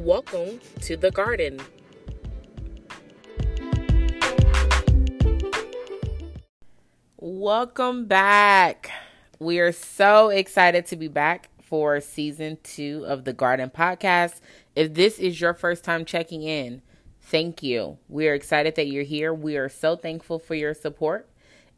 Welcome to the garden. Welcome back. We are so excited to be back for season two of the Guarden Podcast. If this is your first time checking in, thank you. We are excited that you're here. We are so thankful for your support.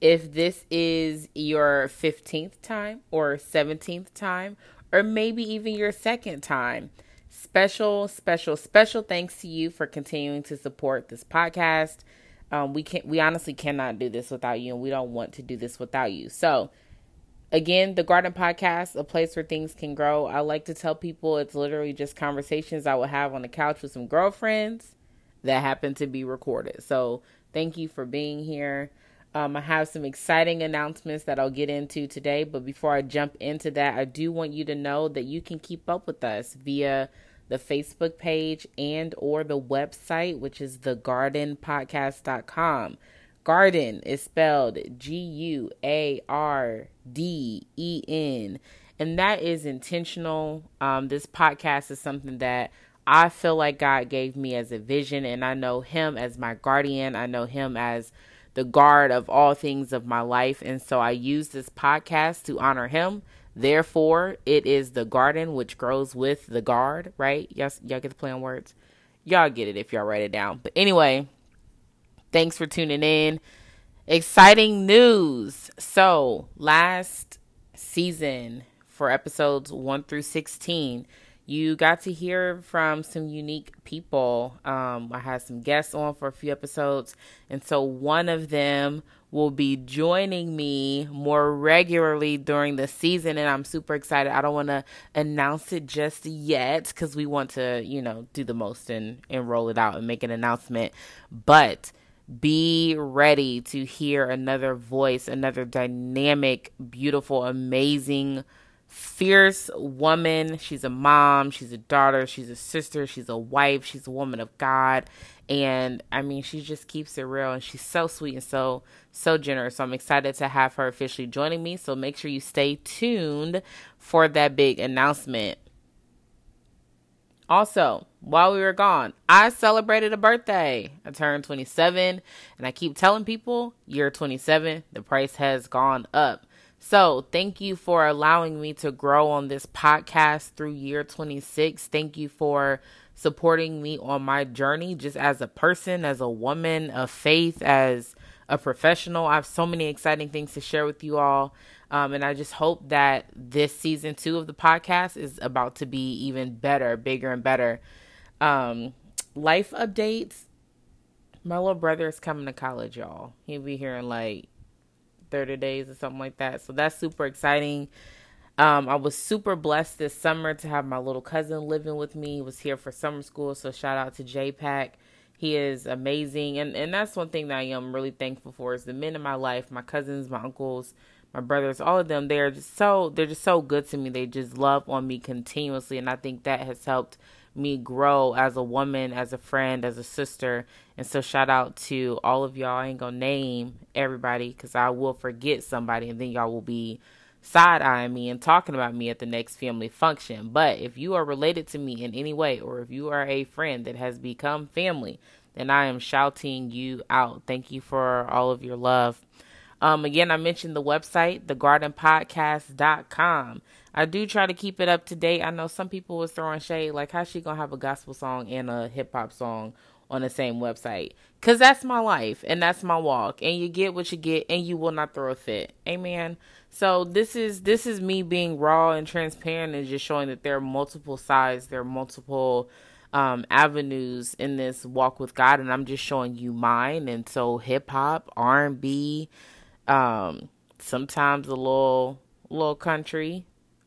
If this is your 15th time or 17th time, or maybe even your second time, special, special, special thanks to you for continuing to support this podcast. Um, we can we honestly cannot do this without you, and we don't want to do this without you. So, again, the Guarden Podcast, a place where things can grow. I like to tell people it's literally just conversations I would have on the couch with some girlfriends that happen to be recorded. So, thank you for being here. Um, I have some exciting announcements that I'll get into today, but before I jump into that, I do want you to know that you can keep up with us via the Facebook page and or the website, which is theguardenpodcast.com. Garden is spelled G U A R D E N, and that is intentional. Um, this podcast is something that I feel like God gave me as a vision, and I know Him as my guardian. I know Him as the guard of all things of my life. And so I use this podcast to honor him. Therefore, it is the garden which grows with the guard, right? Yes, y'all get the play on words. Y'all get it if y'all write it down. But anyway, thanks for tuning in. Exciting news. So, last season for episodes 1 through 16, you got to hear from some unique people. Um, I had some guests on for a few episodes, and so one of them will be joining me more regularly during the season, and I'm super excited. I don't want to announce it just yet because we want to, you know, do the most and, and roll it out and make an announcement. But be ready to hear another voice, another dynamic, beautiful, amazing fierce woman. She's a mom, she's a daughter, she's a sister, she's a wife, she's a woman of God. And I mean, she just keeps it real and she's so sweet and so, so generous. So I'm excited to have her officially joining me. So make sure you stay tuned for that big announcement. Also, while we were gone, I celebrated a birthday. I turned 27, and I keep telling people, year 27, the price has gone up. So, thank you for allowing me to grow on this podcast through year 26. Thank you for supporting me on my journey just as a person, as a woman of faith, as a professional. I have so many exciting things to share with you all. Um, and I just hope that this season two of the podcast is about to be even better, bigger, and better. Um, life updates. My little brother is coming to college, y'all. He'll be here in like 30 days or something like that. So that's super exciting. Um, I was super blessed this summer to have my little cousin living with me. He was here for summer school, so shout out to JPAC. He is amazing, and and that's one thing that I am really thankful for is the men in my life, my cousins, my uncles, my brothers, all of them. They're just so they're just so good to me. They just love on me continuously, and I think that has helped me grow as a woman, as a friend, as a sister. And so, shout out to all of y'all. I ain't gonna name everybody because I will forget somebody, and then y'all will be side eyeing me and talking about me at the next family function. But if you are related to me in any way, or if you are a friend that has become family, then I am shouting you out. Thank you for all of your love. Um, again, I mentioned the website, theguardenpodcast.com. I do try to keep it up to date. I know some people was throwing shade, like how's she gonna have a gospel song and a hip hop song on the same website? Cause that's my life and that's my walk, and you get what you get, and you will not throw a fit. Amen. So this is this is me being raw and transparent and just showing that there are multiple sides, there are multiple um, avenues in this walk with God, and I'm just showing you mine. And so hip hop, R and B, um, sometimes a little little country,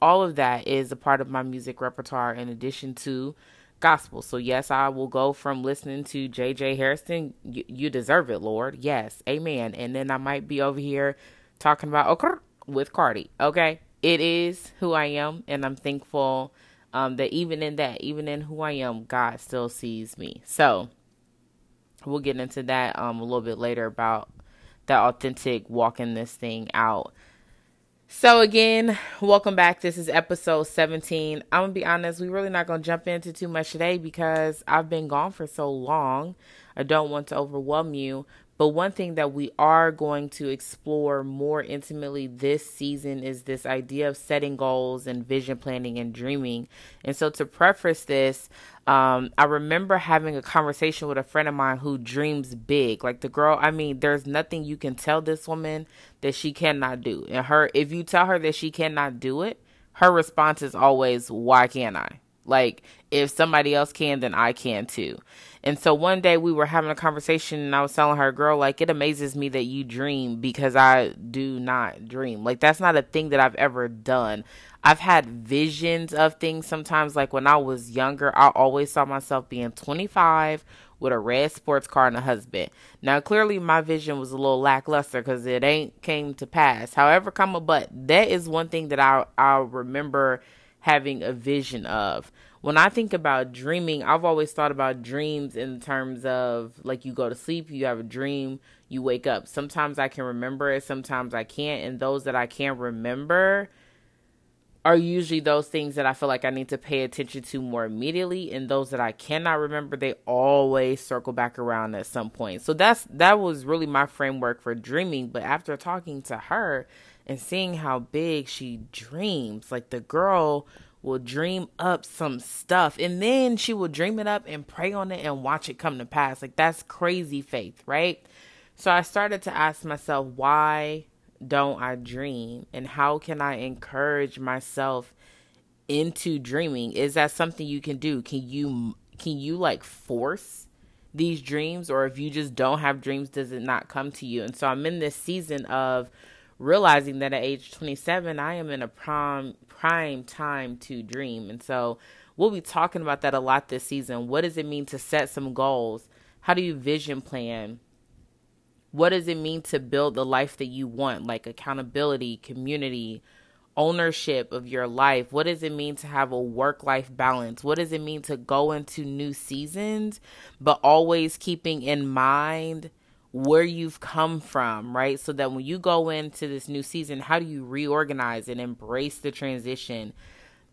all of that is a part of my music repertoire in addition to gospel. So yes, I will go from listening to JJ Hairston, you, you deserve it, Lord. Yes, amen. And then I might be over here talking about okay with Cardi. Okay, it is who I am, and I'm thankful um, that even in that, even in who I am, God still sees me. So we'll get into that um, a little bit later about that authentic walking this thing out. So again, welcome back. This is episode 17. I'm gonna be honest, we're really not gonna jump into too much today because I've been gone for so long. I don't want to overwhelm you. But one thing that we are going to explore more intimately this season is this idea of setting goals and vision planning and dreaming. And so, to preface this, um, I remember having a conversation with a friend of mine who dreams big. Like the girl, I mean, there's nothing you can tell this woman that she cannot do. And her, if you tell her that she cannot do it, her response is always, "Why can't I?" Like if somebody else can, then I can too. And so one day we were having a conversation and I was telling her, girl, like it amazes me that you dream because I do not dream. Like that's not a thing that I've ever done. I've had visions of things sometimes like when I was younger, I always saw myself being 25 with a red sports car and a husband. Now clearly my vision was a little lackluster cuz it ain't came to pass. However, come but that is one thing that I I remember having a vision of. When I think about dreaming, I've always thought about dreams in terms of like you go to sleep, you have a dream, you wake up. Sometimes I can remember it, sometimes I can't. And those that I can't remember are usually those things that I feel like I need to pay attention to more immediately. And those that I cannot remember, they always circle back around at some point. So that's that was really my framework for dreaming. But after talking to her, and seeing how big she dreams. Like the girl will dream up some stuff and then she will dream it up and pray on it and watch it come to pass. Like that's crazy faith, right? So I started to ask myself, why don't I dream? And how can I encourage myself into dreaming? Is that something you can do? Can you can you like force these dreams or if you just don't have dreams does it not come to you? And so I'm in this season of realizing that at age 27 i am in a prime prime time to dream. And so we'll be talking about that a lot this season. What does it mean to set some goals? How do you vision plan? What does it mean to build the life that you want like accountability community ownership of your life? What does it mean to have a work life balance? What does it mean to go into new seasons but always keeping in mind where you've come from, right? So that when you go into this new season, how do you reorganize and embrace the transition?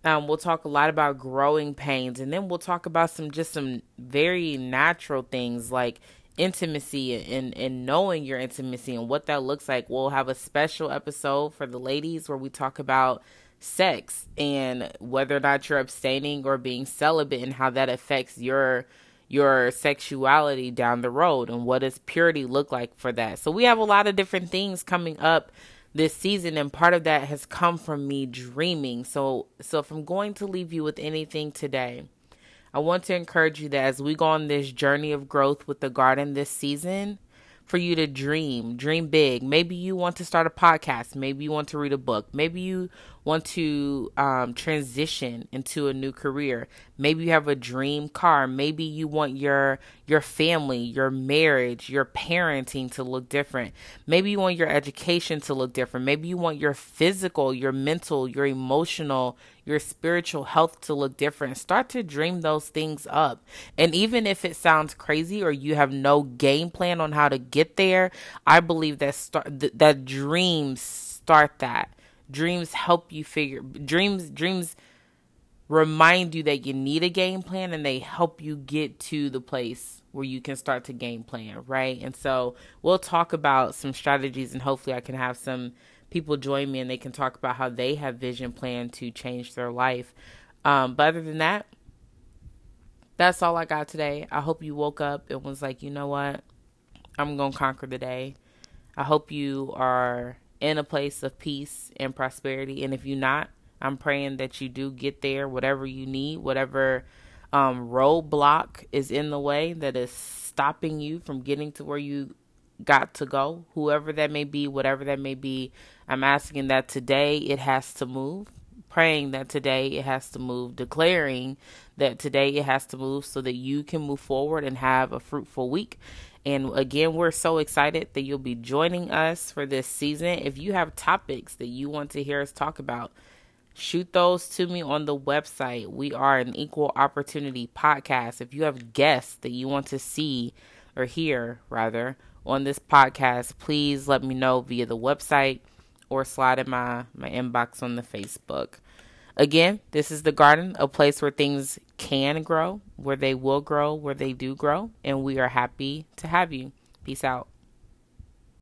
Um, we'll talk a lot about growing pains, and then we'll talk about some just some very natural things like intimacy and and knowing your intimacy and what that looks like. We'll have a special episode for the ladies where we talk about sex and whether or not you're abstaining or being celibate and how that affects your your sexuality down the road and what does purity look like for that. So we have a lot of different things coming up this season and part of that has come from me dreaming. So so if I'm going to leave you with anything today, I want to encourage you that as we go on this journey of growth with the garden this season, for you to dream, dream big. Maybe you want to start a podcast. Maybe you want to read a book. Maybe you want to um, transition into a new career. Maybe you have a dream car. Maybe you want your your family, your marriage, your parenting to look different. Maybe you want your education to look different. Maybe you want your physical, your mental, your emotional, your spiritual health to look different. Start to dream those things up. And even if it sounds crazy or you have no game plan on how to get there, I believe that start th- that dreams start that dreams help you figure dreams dreams remind you that you need a game plan and they help you get to the place where you can start to game plan, right? And so we'll talk about some strategies and hopefully I can have some people join me and they can talk about how they have vision plan to change their life. Um, but other than that, that's all I got today. I hope you woke up and was like, you know what? I'm going to conquer the day. I hope you are in a place of peace and prosperity. And if you're not, I'm praying that you do get there, whatever you need, whatever um, roadblock is in the way that is stopping you from getting to where you got to go, whoever that may be, whatever that may be. I'm asking that today it has to move, praying that today it has to move, declaring that today it has to move so that you can move forward and have a fruitful week and again, we're so excited that you'll be joining us for this season. If you have topics that you want to hear us talk about, shoot those to me on the website. We are an equal opportunity podcast. If you have guests that you want to see or hear, rather, on this podcast, please let me know via the website or slide in my, my inbox on the Facebook. Again, this is the garden, a place where things can grow, where they will grow, where they do grow, and we are happy to have you. Peace out.